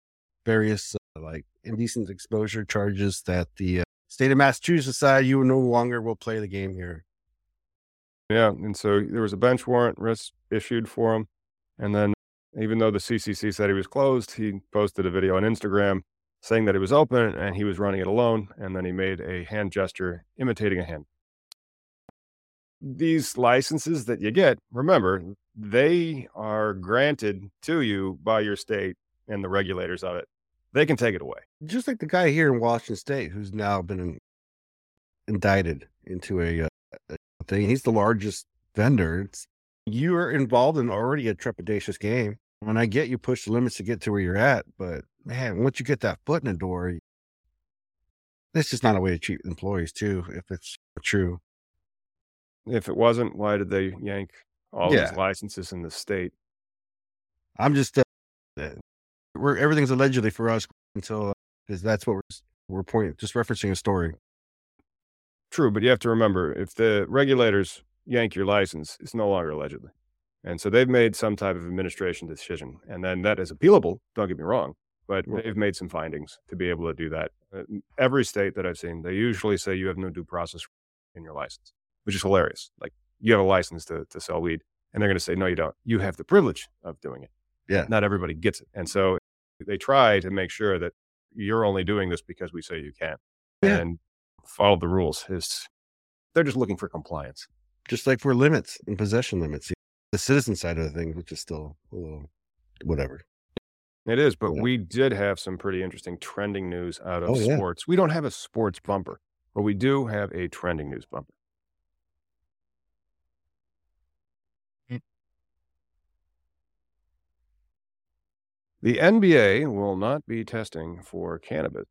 various uh, like indecent exposure charges that the uh, state of Massachusetts decided you no longer will play the game here. Yeah, and so there was a bench warrant issued for him, and then even though the CCC said he was closed, he posted a video on Instagram saying that it was open and he was running it alone, and then he made a hand gesture imitating a hand. These licenses that you get, remember, they are granted to you by your state and the regulators of it. They can take it away. Just like the guy here in Washington State who's now been in- indicted into a, uh, a thing. He's the largest vendor. It's, you're involved in already a trepidatious game. When I get you push the limits to get to where you're at, but man, once you get that foot in the door, it's just not a way to treat employees too. If it's true, If it wasn't, why did they yank all Yeah. these licenses in the state? I'm just uh, uh, we're everything's allegedly for us until because that's what we're we're pointing just referencing a story. True, but you have to remember if the regulators yank your license, it's no longer allegedly. And so they've made some type of administration decision. And then that is appealable, don't get me wrong, but they've made some findings to be able to do that. Uh, Every state that I've seen, they usually say you have no due process in your license, which is hilarious. Like you have a license to, to sell weed, and they're going to say, no, you don't. You have the privilege of doing it. Yeah. Not everybody gets it. And so they try to make sure that you're only doing this because we say you can Yeah. and follow the rules. Is they're just looking for compliance. Just like for limits and possession limits, the citizen side of the thing, which is still a little whatever. It is, but Yeah. we did have some pretty interesting trending news out of Oh, yeah. sports. We don't have a sports bumper, but we do have a trending news bumper. The NBA will not be testing for cannabis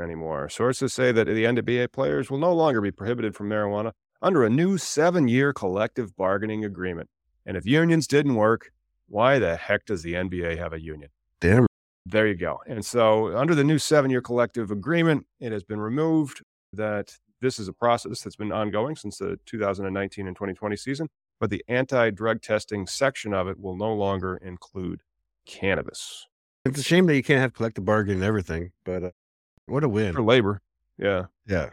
anymore. Sources say that the NBA players will no longer be prohibited from marijuana under a new seven year collective bargaining agreement. And if unions didn't work, why the heck does the NBA have a union? Damn. There you go. And so, under the new seven year collective agreement, it has been removed that this is a process that's been ongoing since the 2019 and 2020 season, but the anti drug testing section of it will no longer include cannabis It's a shame that you can't have collective bargaining and everything, but uh, what a win. for labor. Yeah, Yeah.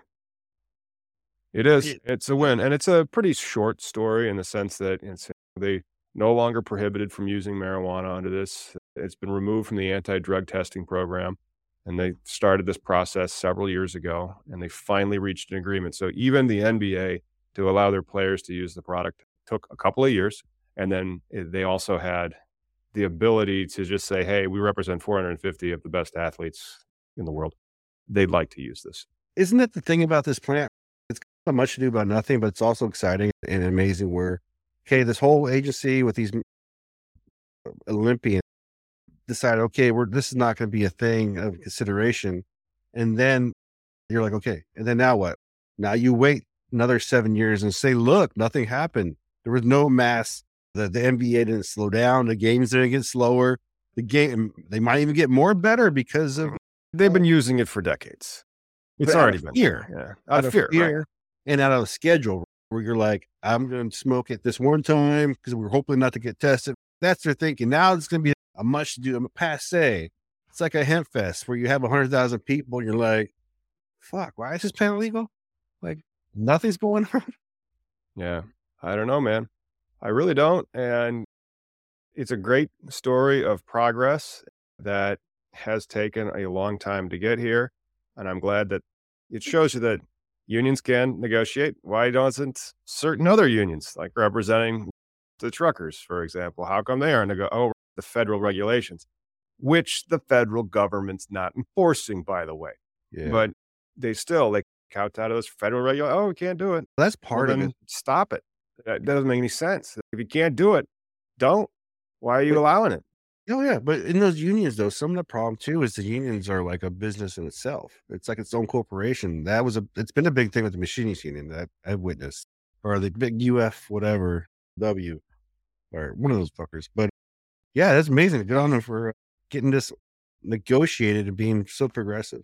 it is. It- It's a win. And it's a pretty short story in the sense that it's, they no longer prohibited from using marijuana under this. It's been removed from the anti drug testing program. And they started this process several years ago and they finally reached an agreement. So even the NBA to allow their players to use the product took a couple of years. And then they also had the ability to just say, hey, we represent 450 of the best athletes in the world. They'd like to use this. Isn't that the thing about this plant? It's got much to do about nothing, but it's also exciting and amazing where, okay, this whole agency with these Olympians decided, okay, we're this is not going to be a thing of consideration. And then you're like, okay, and then now what? Now you wait another seven years and say, look, nothing happened. There was no mass. The, the NBA didn't slow down. The games didn't get slower. The game, they might even get more better because of mm-hmm. They've been using it for decades. It's already been fear. Yeah. Out, of fear. right. and out of schedule where you're like, I'm going to smoke it this one time because we're hoping not to get tested. That's their thinking. Now it's going to be a much do a passe. It's like a hemp fest where you have 100,000 people and you're like, fuck, why is this plant illegal? Like nothing's going on. Yeah. I don't know, man. I really don't. And it's a great story of progress that has taken a long time to get here. And I'm glad that it shows you that unions can negotiate. Why doesn't certain other unions, like representing the truckers, for example, how come they aren't go? Oh, the federal regulations, which the federal government's not enforcing, by the way. Yeah. But they still they count out of those federal regulations. Oh, we can't do it. that's Well, part of it. Stop it. That doesn't make any sense. If you can't do it, don't. Why are you But- allowing it? Oh yeah, but in those unions though, some of the problem too is the unions are like a business in itself. It's like its own corporation. That was a it's been a big thing with the machinists union that I've witnessed. Or the big UF whatever W or one of those fuckers. But yeah, that's amazing. Good on them for getting this negotiated and being so progressive.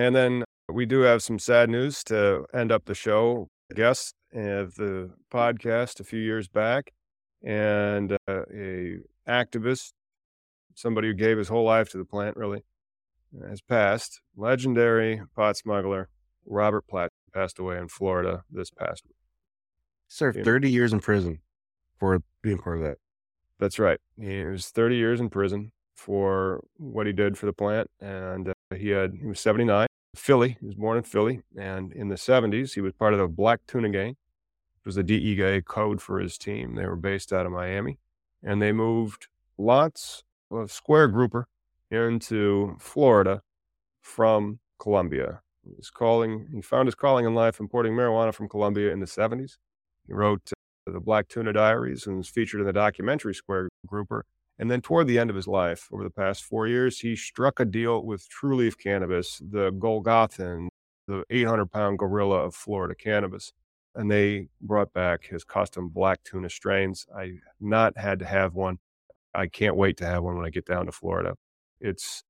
And then we do have some sad news to end up the show. Guest of the podcast a few years back, and uh, a activist, somebody who gave his whole life to the plant, really, has passed. Legendary pot smuggler Robert Platt passed away in Florida this past week. Served Yeah. 30 years in prison for being part of that. That's right. He was 30 years in prison for what he did for the plant, and uh, he had he was 79. Philly. He was born in Philly, and in the 70s, he was part of the Black Tuna Gang. It was the DEA code for his team. They were based out of Miami, and they moved lots of square grouper into Florida from Colombia. He was calling. He found his calling in life importing marijuana from Colombia in the 70s. He wrote uh, the Black Tuna Diaries and was featured in the documentary Square Grouper. And then toward the end of his life, over the past four years, he struck a deal with Trulieve Cannabis, the Golgothan, the 800 pound gorilla of Florida cannabis. And they brought back his custom black tuna strains. I not had to have one. I can't wait to have one when I get down to Florida. It's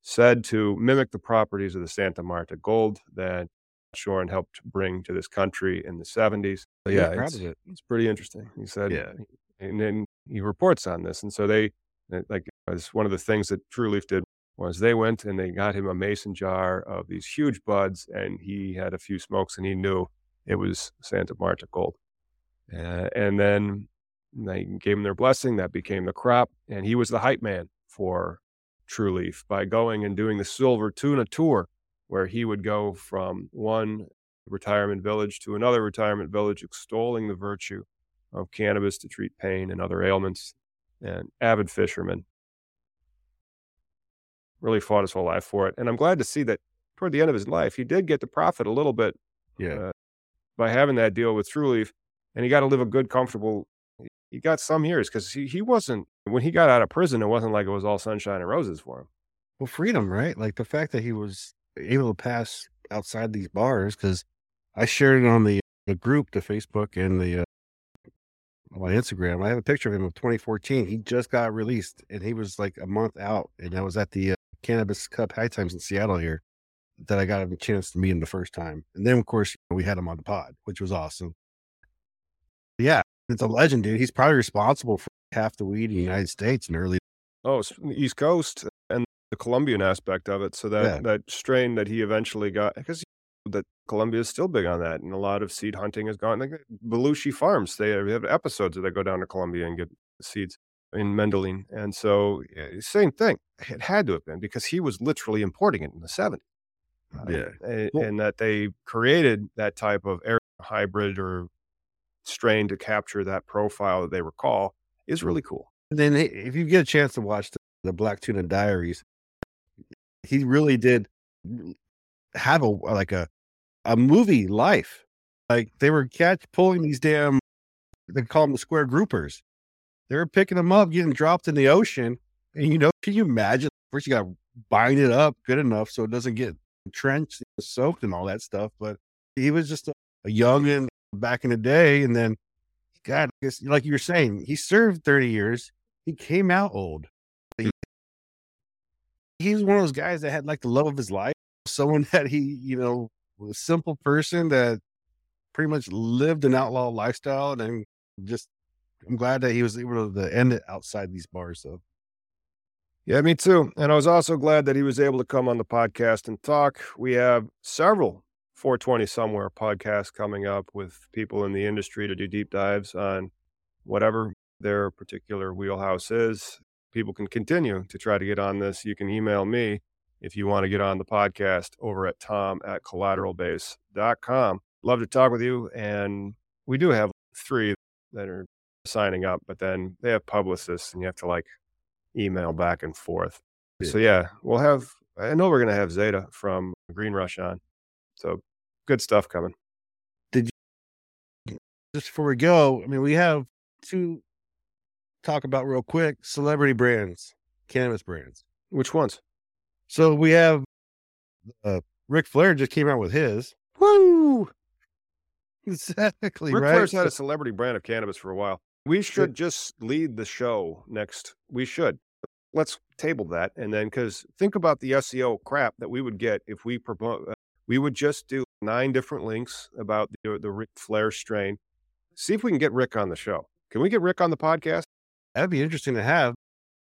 said to mimic the properties of the Santa Marta Gold that Platshorn helped bring to this country in the 70s. So He's yeah, it's, it. it's pretty interesting. He said, Yeah. And then he reports on this. And so they, that- like, as one of the things that Trulieve did was they went and they got him a mason jar of these huge buds, and he had a few smokes, and he knew it was Santa Marta Gold. Uh, and then they gave him their blessing. That became the crop. And he was the hype man for Trulieve by going and doing the Silver Tuna Tour, where he would go from one retirement village to another retirement village, extolling the virtue of cannabis to treat pain and other ailments. And avid fisherman. Really fought his whole life for it. And I'm glad to see that toward the end of his life, he did get to profit a little bit Yeah. uh, by having that deal with Trulieve. And he got to live a good, comfortable. He got some years because he, he wasn't, when he got out of prison, it wasn't like it was all sunshine and roses for him. Well, freedom, right? Like the fact that he was able to pass outside these bars, because I shared it on the, the group, the Facebook, and the uh, on my Instagram. I have a picture of him of 2014. He just got released, and he was like a month out, and I was at the uh, Cannabis Cup High Times in Seattle here that I got a chance to meet him the first time, and then of course we had him on the pod, which was awesome. Yeah, it's a legend, dude. He's probably responsible for half the weed in the United States in early. Oh, it's the East Coast and the Colombian aspect of it. So that, Yeah. that strain that he eventually got, because that Colombia is still big on that. And a lot of seed hunting has gone. Like Belushi Farms, they have episodes that they go down to Colombia and get seeds in Medellín. And so, eh, same thing. It had to have been because he was literally importing it in the 70s. Uh, Yeah. and, Well- and that they created that type of air hybrid or strain to capture that profile that they recall is really cool. And then if you get a chance to watch the, the Black Tuna Diaries, he really did have a like a a movie life. Like they were catch pulling these damn they call them the square groupers. They were picking them up, getting dropped in the ocean, and you know, can you imagine? First, you got to bind it up good enough so it doesn't get trenched, soaked, and all that stuff. But he was just a, a youngin back in the day, and then God, like you were saying, he served 30 years. He came out old. He, he was one of those guys that had like the love of his life. Someone that he, you know, a simple person that pretty much lived an outlaw lifestyle. And just, I'm glad that he was able to end it outside these bars. So, Yeah, me too. And I was also glad that he was able to come on the podcast and talk. We have several 420 Somewhere podcasts coming up with people in the industry to do deep dives on whatever their particular wheelhouse is. People can continue to try to get on this. You can email me if you want to get on the podcast over at tom at collateralbase.com. Love to talk with you. And we do have three that are signing up, but then they have publicists and you have to like email back and forth. Yeah. So yeah, we'll have. I know we're gonna have Zeta from Green Rush on. So good stuff coming. Did you, just before we go, I mean, we have to talk about real quick celebrity brands, cannabis brands. Which ones? So we have uh, Ric Flair just came out with his. Woo! Exactly Ric right. Flair's had So- a celebrity brand of cannabis for a while. We should just lead the show next. We should. Let's table that, and then because think about the SEO crap that we would get if we promote. Uh, we would just do nine different links about the the Ric Flair strain. See if we can get Ric on the show. Can we get Ric on the podcast? That'd be interesting to have.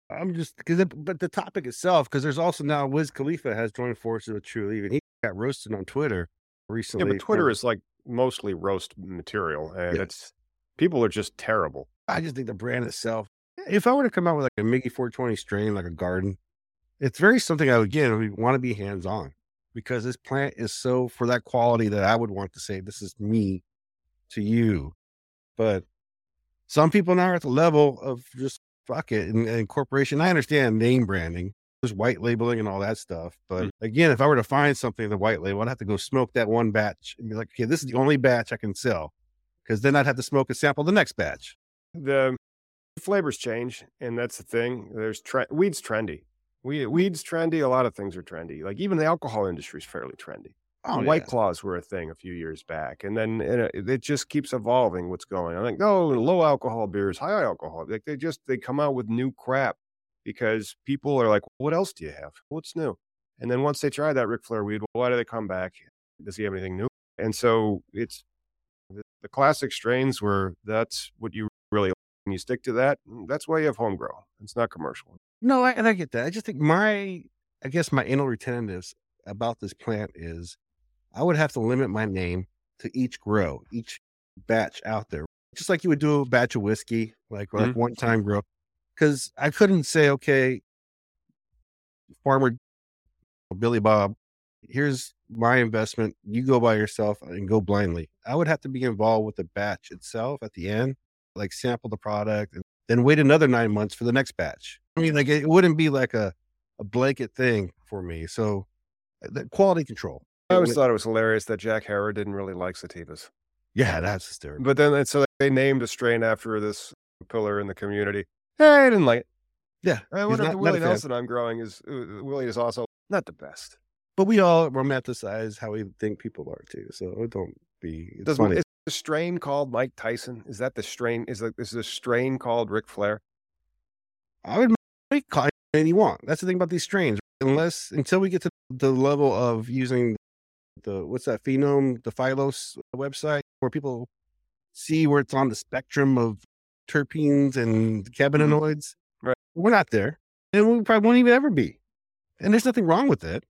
I'm just because, but the topic itself, because there's also now Wiz Khalifa has joined forces with Trulieve, and he got roasted on Twitter recently. Yeah, but Twitter for- is like mostly roast material, and Yeah. it's people are just terrible. I just think the brand itself. If I were to come out with like a Mickey 420 strain, like a garden, it's very something I would again we want to be hands on because this plant is so for that quality that I would want to say this is me to you. But some people now are at the level of just fuck it and, and corporation. I understand name branding, there's white labeling and all that stuff. But Mm. again, if I were to find something in the white label, I'd have to go smoke that one batch and be like, okay, this is the only batch I can sell. Because then I'd have to smoke and sample the next batch. The flavors change, and that's the thing. There's tre- weed's trendy. We, weed's trendy. A lot of things are trendy. Like even the alcohol industry is fairly trendy. Oh, White yeah. claws were a thing a few years back, and then and it, it just keeps evolving. What's going on? Like no low alcohol beers, high alcohol. Like they just they come out with new crap because people are like, what else do you have? What's new? And then once they try that Ric Flair weed, why do they come back? Does he have anything new? And so it's the, the classic strains where that's what you really when you stick to that. That's why you have home grow. It's not commercial. No, I, and I get that. I just think my, I guess my anal retentiveness about this plant is I would have to limit my name to each grow, each batch out there. just like you would do a batch of whiskey, like, like Mhm. one time grow. Because I couldn't say, okay, farmer Billy Bob, here's my investment. You go by yourself and go blindly. I would have to be involved with the batch itself at the end, like sample the product and then wait another nine months for the next batch. I mean, like it wouldn't be like a, a blanket thing for me. So the quality control. I always thought it was hilarious that Jack Herer didn't really like sativas. Yeah, that's hysterical. But then, uh, so they named a strain after this pillar in the community. Hey, I didn't like it. Yeah. I wonder if not- the Willie. Nelson I'm growing is uh, uh, Willie is also not the best. But we all romanticize how we think people are too. So don't be it's Does funny. is the strain called Mike Tyson? Is that the strain? Is the, is the strain called Ric Flair? I would make call it anything you want. That's the thing about these strains. Unless until we get to the level of using the what's that phenome, the Phylos website, where people see where it's on the spectrum of terpenes and mm-hmm. cannabinoids. Right. We're not there. And we probably won't even ever be. And there's nothing wrong with it.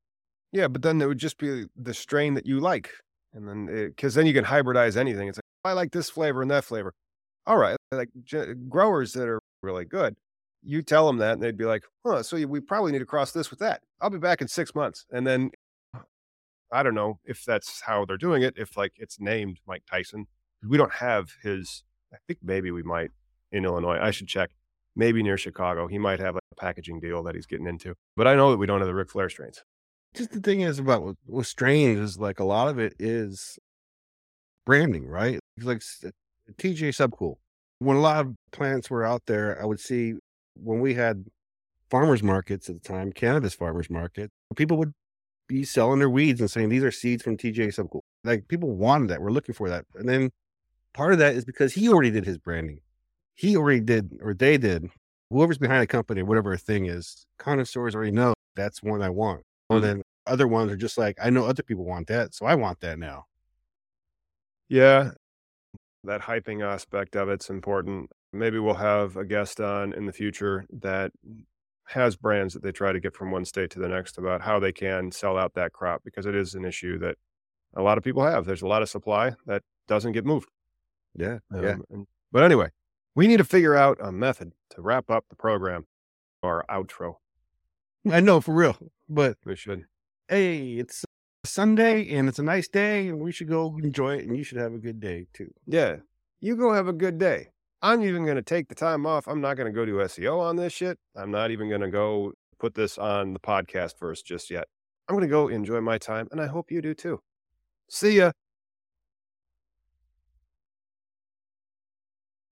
Yeah, but then it would just be the strain that you like, and then because then you can hybridize anything. It's like I like this flavor and that flavor. All right, like growers that are really good, you tell them that, and they'd be like, "Huh, so we probably need to cross this with that." I'll be back in six months, and then I don't know if that's how they're doing it. If like it's named Mike Tyson, we don't have his. I think maybe we might in Illinois. I should check. Maybe near Chicago, he might have a packaging deal that he's getting into. But I know that we don't have the Ric Flair strains. just the thing is about with, strains is like a lot of it is branding, right? Like uh, TGA Subcool. When a lot of plants were out there, I would see when we had farmers markets at the time, cannabis farmers market, people would be selling their weeds and saying these are seeds from TGA Subcool. Like people wanted that, we're looking for that, and then part of that is because he already did his branding. He already did, or they did. Whoever's behind the company, whatever a thing is, connoisseurs already know that's one I want. And Mhm. then other ones are just like, I know other people want that, so I want that now. Yeah, that hyping aspect of it's important. Maybe we'll have a guest on in the future that has brands that they try to get from one state to the next about how they can sell out that crop because it is an issue that a lot of people have. There's a lot of supply that doesn't get moved. Yeah, Um, yeah. and- but anyway, we need to figure out a method to wrap up the program or outro. I know for real. But We should. hey, it's Sunday and it's a nice day, and we should go enjoy it, and you should have a good day too. Yeah. You go have a good day. I'm even going to take the time off. I'm not going to go do SEO on this shit. I'm not even going to go put this on the podcast first just yet. I'm going to go enjoy my time, and I hope you do too. See ya.